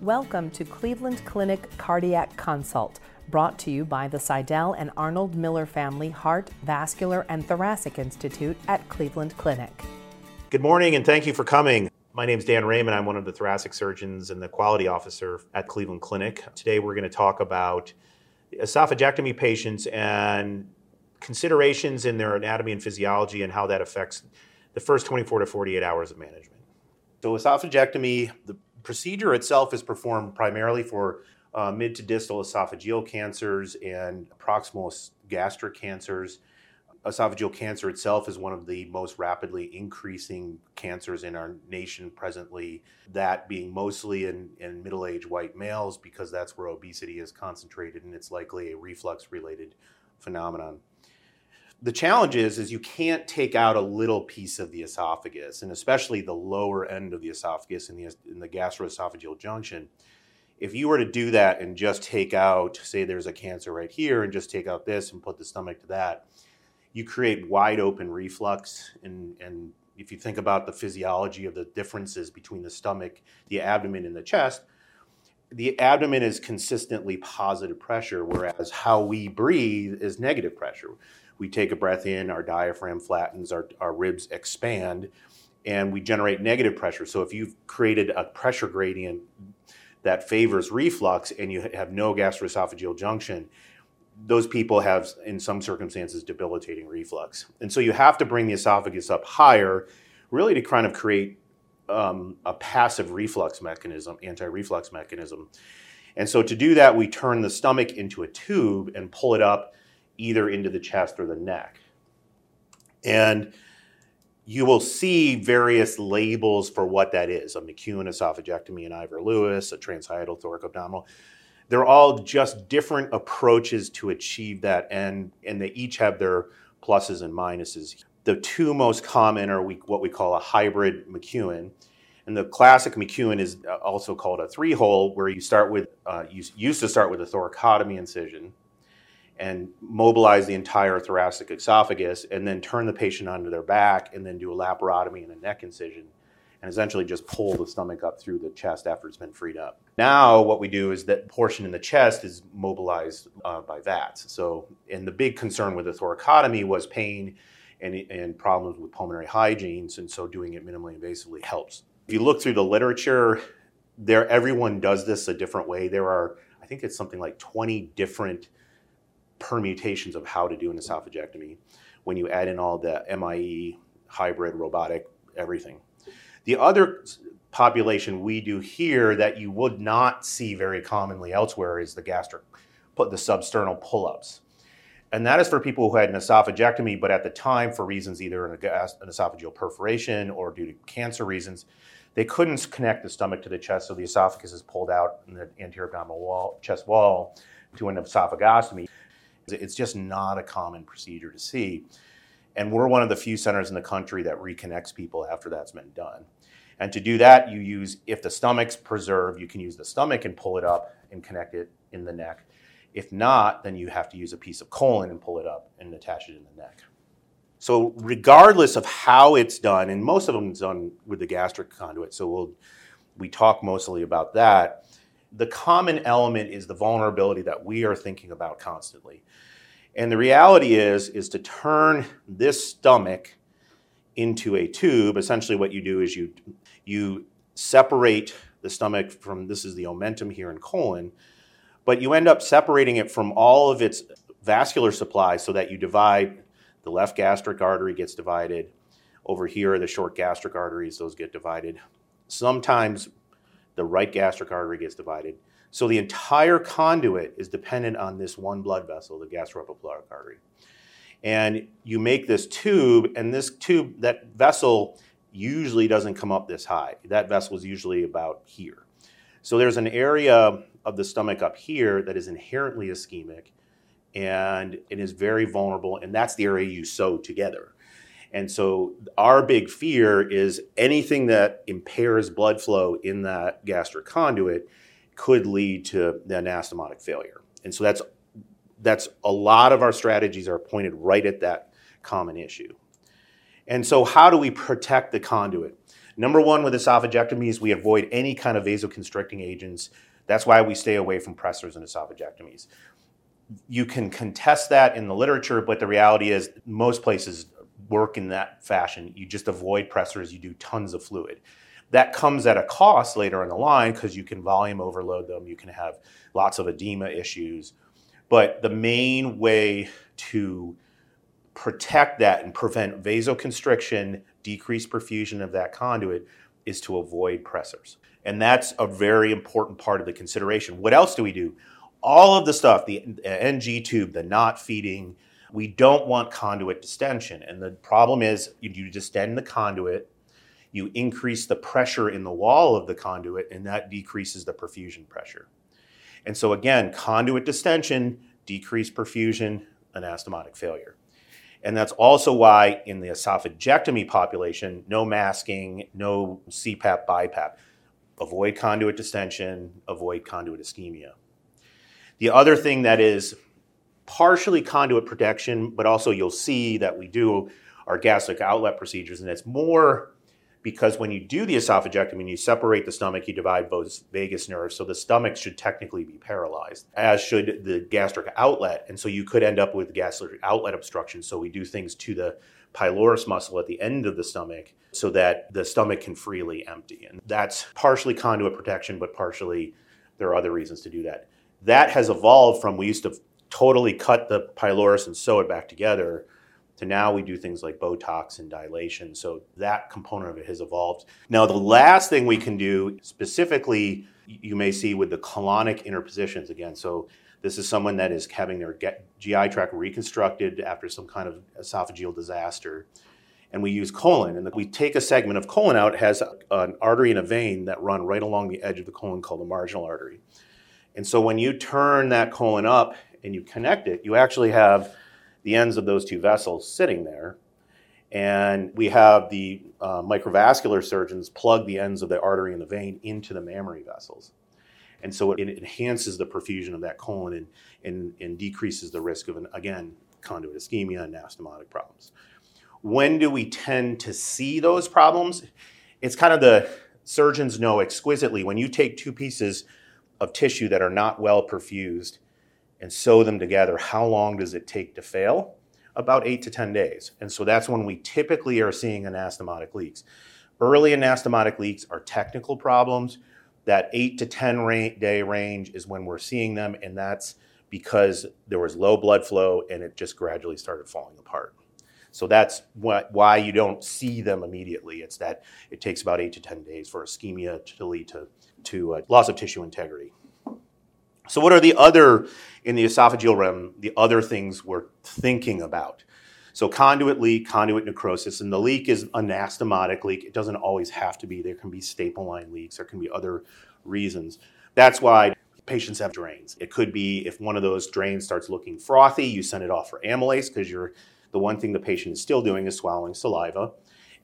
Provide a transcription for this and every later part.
Welcome to Cleveland Clinic Cardiac Consult, brought to you by the Sydell and Arnold Miller Family Heart, Vascular, and Thoracic Institute at Cleveland Clinic. Good morning and thank you for coming. My name is Dan Raymond. I'm one of the thoracic surgeons and the quality officer at Cleveland Clinic. Today we're going to talk about esophagectomy patients and considerations in their anatomy and physiology and how that affects the first 24 to 48 hours of management. So, esophagectomy, the procedure itself is performed primarily for uh, mid to distal esophageal cancers and proximal gastric cancers. Esophageal cancer itself is one of the most rapidly increasing cancers in our nation presently, that being mostly in, in middle aged white males because that's where obesity is concentrated and it's likely a reflux related phenomenon the challenge is, is you can't take out a little piece of the esophagus, and especially the lower end of the esophagus in the, in the gastroesophageal junction. If you were to do that and just take out, say there's a cancer right here, and just take out this and put the stomach to that, you create wide open reflux. And, and if you think about the physiology of the differences between the stomach, the abdomen, and the chest, the abdomen is consistently positive pressure, whereas how we breathe is negative pressure we take a breath in, our diaphragm flattens, our, our ribs expand, and we generate negative pressure. So if you've created a pressure gradient that favors reflux and you have no gastroesophageal junction, those people have, in some circumstances, debilitating reflux. And so you have to bring the esophagus up higher, really to kind of create um, a passive reflux mechanism, anti reflux mechanism. And so to do that, we turn the stomach into a tube and pull it up either into the chest or the neck. And you will see various labels for what that is a McKeown esophagectomy, an Ivor Lewis, a transhiatal thoracoabdominal. They're all just different approaches to achieve that end, and they each have their pluses and minuses. The two most common are we, what we call a hybrid McKeown. And the classic McKeown is also called a three hole, where you start with, uh, you used to start with a thoracotomy incision and mobilize the entire thoracic esophagus and then turn the patient onto their back and then do a laparotomy and a neck incision and essentially just pull the stomach up through the chest after it's been freed up. Now, what we do is that portion in the chest is mobilized uh, by VATS. So, and the big concern with the thoracotomy was pain and, and problems with pulmonary hygiene, and so doing it minimally invasively helps. If you look through the literature, there everyone does this a different way. There are, I think it's something like 20 different permutations of how to do an esophagectomy when you add in all the MIE, hybrid, robotic, everything. The other population we do here that you would not see very commonly elsewhere is the gastric, put the substernal pull-ups. And that is for people who had an esophagectomy, but at the time, for reasons either an, esophageal perforation or due to cancer reasons, they couldn't connect the stomach to the chest, so the esophagus is pulled out in the anterior abdominal wall, chest wall to an esophagostomy. It's just not a common procedure to see. And we're one of the few centers in the country that reconnects people after that's been done. And to do that, you use, if the stomach's preserved, you can use the stomach and pull it up and connect it in the neck. If not, then you have to use a piece of colon and pull it up and attach it in the neck. So, regardless of how it's done, and most of them is done with the gastric conduit, so we'll, we talk mostly about that the common element is the vulnerability that we are thinking about constantly. And the reality is, is to turn this stomach into a tube, essentially what you do is you, you separate the stomach from, this is the omentum here in colon, but you end up separating it from all of its vascular supply so that you divide, the left gastric artery gets divided, over here the short gastric arteries, those get divided. Sometimes the right gastric artery gets divided. So the entire conduit is dependent on this one blood vessel, the gastroepiploic artery. And you make this tube, and this tube, that vessel usually doesn't come up this high. That vessel is usually about here. So there's an area of the stomach up here that is inherently ischemic and it is very vulnerable, and that's the area you sew together. And so our big fear is anything that impairs blood flow in that gastric conduit could lead to the anastomotic failure. And so that's that's a lot of our strategies are pointed right at that common issue. And so how do we protect the conduit? Number one with esophagectomies, we avoid any kind of vasoconstricting agents. That's why we stay away from pressors in esophagectomies. You can contest that in the literature, but the reality is most places work in that fashion. You just avoid pressors, you do tons of fluid. That comes at a cost later in the line because you can volume overload them, you can have lots of edema issues. But the main way to protect that and prevent vasoconstriction, decrease perfusion of that conduit is to avoid pressors. And that's a very important part of the consideration. What else do we do? All of the stuff, the NG tube, the knot feeding, we don't want conduit distension. And the problem is you distend the conduit, you increase the pressure in the wall of the conduit, and that decreases the perfusion pressure. And so again, conduit distension, decreased perfusion, anastomotic failure. And that's also why in the esophagectomy population, no masking, no CPAP, BiPAP. Avoid conduit distension, avoid conduit ischemia. The other thing that is partially conduit protection, but also you'll see that we do our gastric outlet procedures, and it's more because when you do the esophagectomy and you separate the stomach, you divide both vagus nerves, so the stomach should technically be paralyzed, as should the gastric outlet, and so you could end up with gastric outlet obstruction. So we do things to the pylorus muscle at the end of the stomach so that the stomach can freely empty, and that's partially conduit protection, but partially there are other reasons to do that. That has evolved from we used to totally cut the pylorus and sew it back together to now we do things like Botox and dilation. So that component of it has evolved. Now, the last thing we can do specifically, you may see with the colonic interpositions again. So this is someone that is having their GI tract reconstructed after some kind of esophageal disaster. And we use colon, and we take a segment of colon out. It has an artery and a vein that run right along the edge of the colon called the marginal artery. And so when you turn that colon up and you connect it, you actually have the ends of those two vessels sitting there. And we have the uh, microvascular surgeons plug the ends of the artery and the vein into the mammary vessels. And so it, enhances the perfusion of that colon and, and, and decreases the risk of, an, again, conduit ischemia and anastomotic problems. When do we tend to see those problems? It's kind of the surgeons know exquisitely when you take two pieces of tissue that are not well perfused and sew them together, how long does it take to fail? About eight to 10 days. And so that's when we typically are seeing anastomotic leaks. Early anastomotic leaks are technical problems. That eight to 10 day range is when we're seeing them, and that's because there was low blood flow and it just gradually started falling apart. So that's why you don't see them immediately. It's that it takes about eight to 10 days for ischemia to lead to, to uh, loss of tissue integrity. So, what are the other, in the esophageal realm, the other things we're thinking about? So, conduit leak, conduit necrosis, and the leak is anastomotic leak. It doesn't always have to be. There can be staple line leaks, there can be other reasons. That's why patients have drains. It could be if one of those drains starts looking frothy, you send it off for amylase because you're the one thing the patient is still doing is swallowing saliva.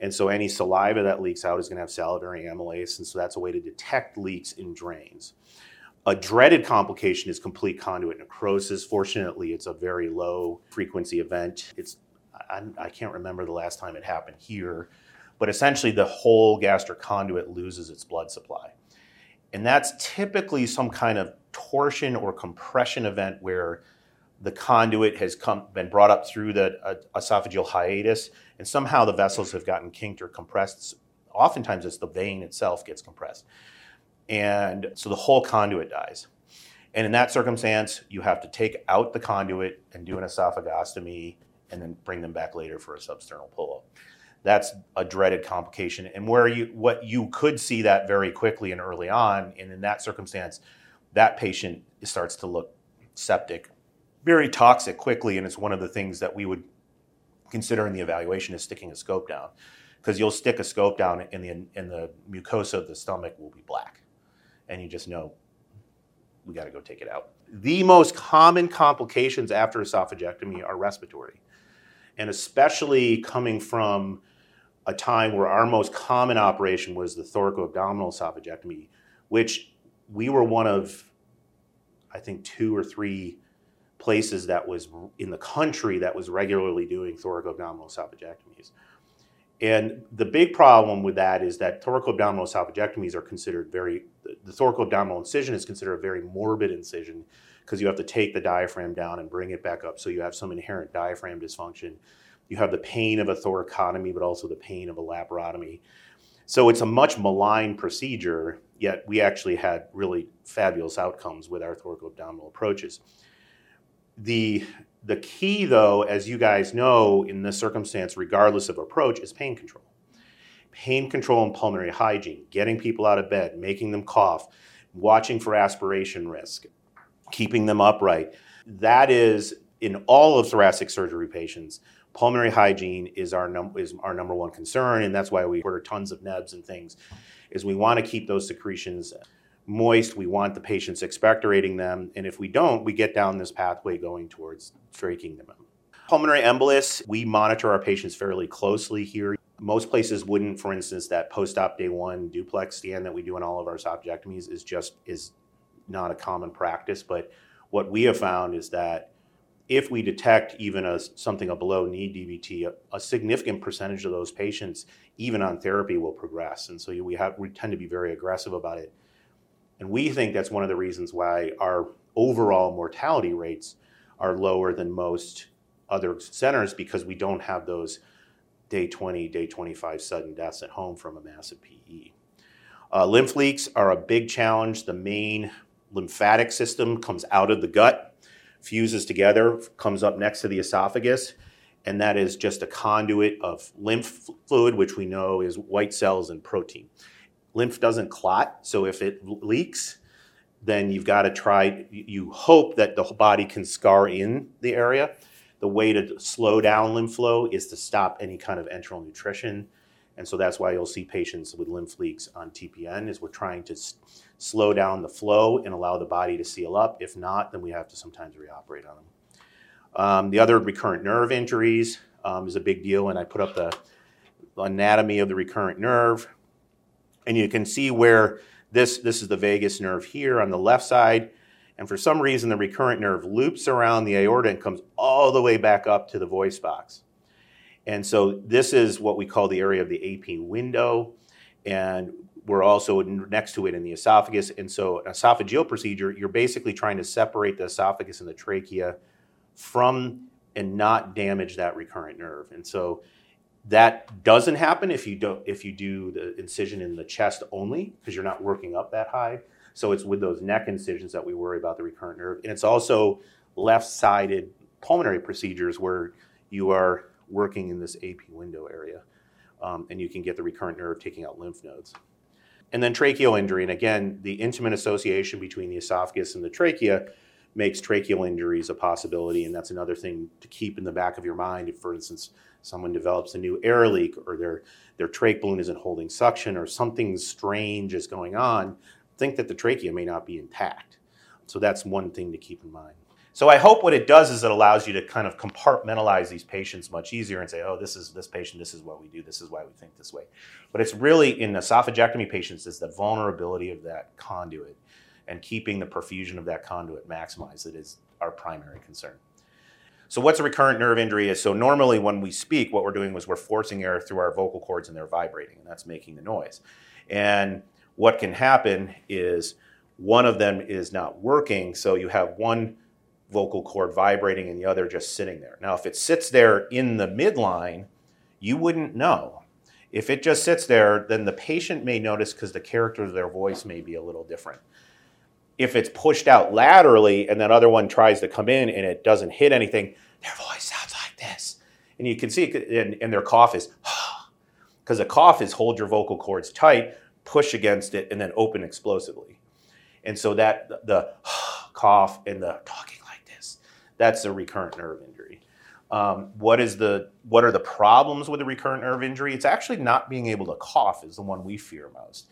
And so any saliva that leaks out is going to have salivary amylase, and so that's a way to detect leaks in drains. A dreaded complication is complete conduit necrosis. Fortunately, it's a very low frequency event. It's I, I, can't remember the last time it happened here, but essentially the whole gastric conduit loses its blood supply. And that's typically some kind of torsion or compression event where the conduit has come, been brought up through the uh, esophageal hiatus, and somehow the vessels have gotten kinked or compressed. Oftentimes, it's the vein itself gets compressed. And so the whole conduit dies. And in that circumstance, you have to take out the conduit and do an esophagostomy and then bring them back later for a substernal pull-up. That's a dreaded complication. And where you what you could see that very quickly and early on, and in that circumstance, that patient starts to look septic, very toxic quickly, and it's one of the things that we would consider in the evaluation is sticking a scope down. Because you'll stick a scope down and the and the mucosa of the stomach will be black and you just know we got to go take it out. The most common complications after esophagectomy are respiratory, and especially coming from a time where our most common operation was the thoracoabdominal esophagectomy, which we were one of, I think, two or three places that was in the country that was regularly doing thoracoabdominal esophagectomies. And the big problem with that is that thoracoabdominal esophagectomies are considered very, the thoracoabdominal incision is considered a very morbid incision because you have to take the diaphragm down and bring it back up. So you have some inherent diaphragm dysfunction. You have the pain of a thoracotomy, but also the pain of a laparotomy. So it's a much maligned procedure, yet we actually had really fabulous outcomes with our thoracoabdominal approaches. The, the key, though, as you guys know, in this circumstance, regardless of approach, is pain control. Pain control and pulmonary hygiene, getting people out of bed, making them cough, watching for aspiration risk, keeping them upright. That is, in all of thoracic surgery patients, pulmonary hygiene is our, num- is our number one concern, and that's why we order tons of nebs and things, is we want to keep those secretions moist. We want the patients expectorating them, and if we don't, we get down this pathway going towards tracheing them. Pulmonary embolus, we monitor our patients fairly closely here. Most places wouldn't, for instance, that post-op day one duplex scan that we do in all of our esophagectomies is just is not a common practice. But what we have found is that if we detect even a, something a below knee DVT, a, a, significant percentage of those patients, even on therapy, will progress. And so we, have, we tend to be very aggressive about it. And we think that's one of the reasons why our overall mortality rates are lower than most other centers because we don't have those day 20, day 25 sudden deaths at home from a massive PE. Uh, lymph leaks are a big challenge. The main lymphatic system comes out of the gut fuses together, comes up next to the esophagus, and that is just a conduit of lymph fluid, which we know is white cells and protein. Lymph doesn't clot, so if it leaks, then you've got to try, you hope that the body can scar in the area. The way to slow down lymph flow is to stop any kind of enteral nutrition. And so that's why you'll see patients with lymph leaks on TPN is we're trying to slow down the flow and allow the body to seal up. If not, then we have to sometimes reoperate on them. Um, the other recurrent nerve injuries um, is a big deal, and I put up the anatomy of the recurrent nerve. And you can see where this, this is the vagus nerve here on the left side. And for some reason, the recurrent nerve loops around the aorta and comes all the way back up to the voice box. And so this is what we call the area of the AP window. And we're also next to it in the esophagus. And so, an esophageal procedure, you're basically trying to separate the esophagus and the trachea from and not damage that recurrent nerve. And so, that doesn't happen if you don't if you do the incision in the chest only because you're not working up that high. So it's with those neck incisions that we worry about the recurrent nerve. And it's also left-sided pulmonary procedures where you are working in this AP window area. Um, and you can get the recurrent nerve taking out lymph nodes. And then tracheal injury. And again, the intimate association between the esophagus and the trachea makes tracheal injuries a possibility. And that's another thing to keep in the back of your mind. If, for instance, someone develops a new air leak or their, their trach balloon isn't holding suction or something strange is going on, think that the trachea may not be intact. So that's one thing to keep in mind. So I hope what it does is it allows you to kind of compartmentalize these patients much easier and say, oh, this is this patient, this is what we do, this is why we think this way. But it's really in esophagectomy patients is the vulnerability of that conduit and keeping the perfusion of that conduit maximized that is our primary concern. So what's a recurrent nerve injury is so normally when we speak, what we're doing is we're forcing air through our vocal cords and they're vibrating, and that's making the noise. And what can happen is one of them is not working, so you have one vocal cord vibrating and the other just sitting there. Now, if it sits there in the midline, you wouldn't know. If it just sits there, then the patient may notice because the character of their voice may be a little different. If it's pushed out laterally and that other one tries to come in and it doesn't hit anything, their voice sounds like this. And you can see, it, and, their cough is, because a cough is hold your vocal cords tight, push against it, and then open explosively. And so that the cough and the talking like this, that's a recurrent nerve injury. Um, what is the what are the problems with a recurrent nerve injury? It's actually not being able to cough is the one we fear most,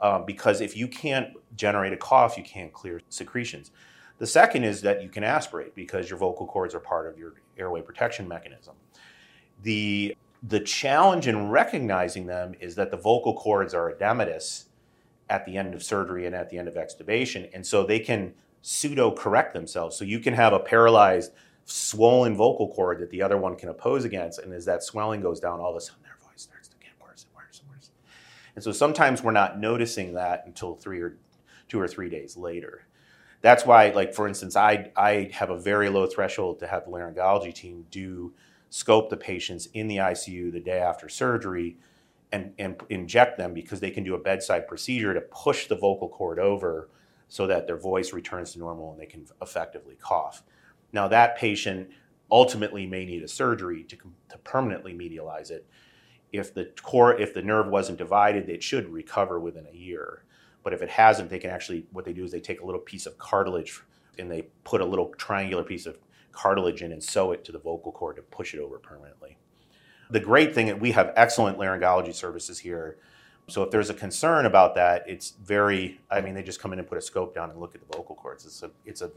um, because if you can't generate a cough, you can't clear secretions. The second is that you can aspirate because your vocal cords are part of your airway protection mechanism. The the challenge in recognizing them is that the vocal cords are edematous at the end of surgery and at the end of extubation, and so they can pseudo correct themselves. So you can have a paralyzed, swollen vocal cord that the other one can oppose against, and as that swelling goes down, all of a sudden their voice starts to And so sometimes we're not noticing that until three or two or three days later. That's why, like for instance, I I have a very low threshold to have the laryngology team do scope the patients in the ICU the day after surgery and, and inject them because they can do a bedside procedure to push the vocal cord over so that their voice returns to normal and they can effectively cough. Now, that patient ultimately may need a surgery to, to permanently medialize it. If the core, if the nerve wasn't divided, it should recover within a year. But if it hasn't, they can actually, what they do is they take a little piece of cartilage and they put a little triangular piece of cartilage in and sew it to the vocal cord to push it over permanently. The great thing is we have excellent laryngology services here. So if there's a concern about that, it's very. I mean, they just come in and put a scope down and look at the vocal cords. It's a it's a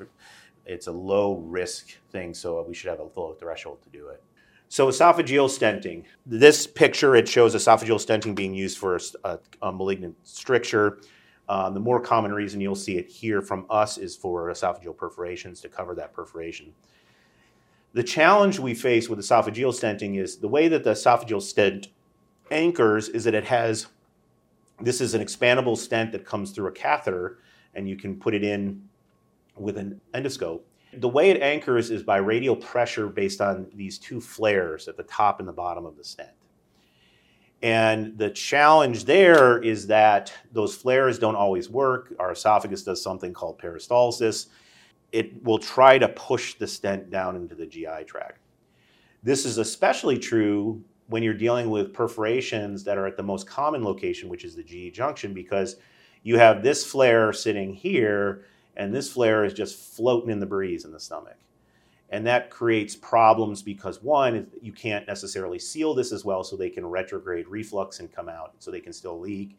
it's a low risk thing, so we should have a low threshold to do it. So esophageal stenting. This picture it shows esophageal stenting being used for a, a malignant stricture. Um, the more common reason you'll see it here from us is for esophageal perforations to cover that perforation. The challenge we face with esophageal stenting is the way that the esophageal stent anchors is that it has this is an expandable stent that comes through a catheter and you can put it in with an endoscope. The way it anchors is by radial pressure based on these two flares at the top and the bottom of the stent. And the challenge there is that those flares don't always work. Our esophagus does something called peristalsis, it will try to push the stent down into the GI tract. This is especially true when you're dealing with perforations that are at the most common location, which is the GE junction, because you have this flare sitting here, and this flare is just floating in the breeze in the stomach. And that creates problems because one, you can't necessarily seal this as well, so they can retrograde reflux and come out, so they can still leak.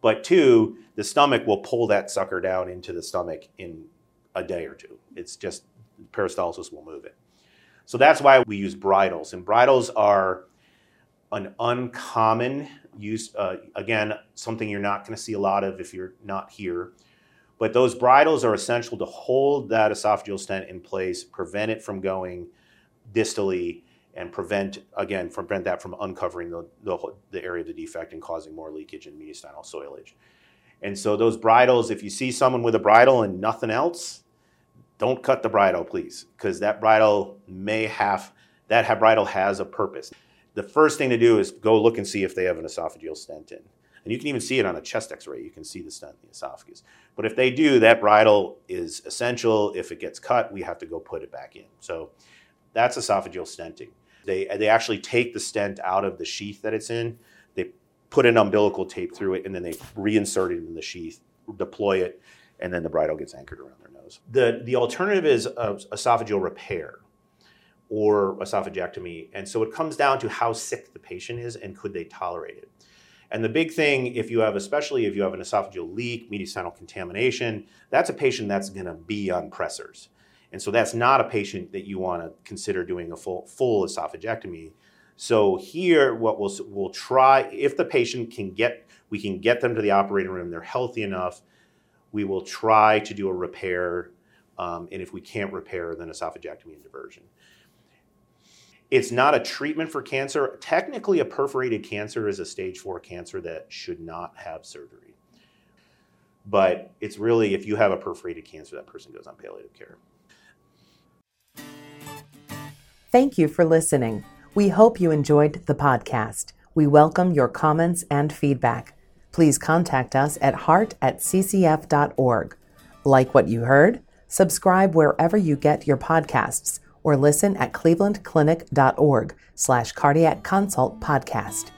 But two, the stomach will pull that sucker down into the stomach in a day or two. It's just peristalsis will move it. So that's why we use bridles. And bridles are an uncommon use, uh, again, something you're not going to see a lot of if you're not here. But those bridles are essential to hold that esophageal stent in place, prevent it from going distally, and prevent, again, prevent that from uncovering the, the, the area of the defect and causing more leakage and mediastinal soilage. And so those bridles, if you see someone with a bridle and nothing else, don't cut the bridle, please, because that bridle may have that bridle has a purpose. The first thing to do is go look and see if they have an esophageal stent in. And you can even see it on a chest x-ray. You can see the stent in the esophagus. But if they do, that bridle is essential. If it gets cut, we have to go put it back in. So that's esophageal stenting. They, they actually take the stent out of the sheath that it's in. They put an umbilical tape through it, and then they reinsert it in the sheath, deploy it, and then the bridle gets anchored around their nose. The, the alternative is uh, esophageal repair or esophagectomy. And so it comes down to how sick the patient is and could they tolerate it. And the big thing, if you have, especially if you have an esophageal leak, mediastinal contamination, that's a patient that's going to be on pressors. And so that's not a patient that you want to consider doing a full, full esophagectomy. So here, what we'll, we'll try, if the patient can get, we can get them to the operating room, they're healthy enough, we will try to do a repair. Um, and if we can't repair, then esophagectomy and diversion. It's not a treatment for cancer. Technically, a perforated cancer is a stage four cancer that should not have surgery. But it's really, if you have a perforated cancer, that person goes on palliative care. Thank you for listening. We hope you enjoyed the podcast. We welcome your comments and feedback. Please contact us at heart at ccf.org. Like what you heard? Subscribe wherever you get your podcasts or listen at clevelandclinic.org slash cardiac consult podcast.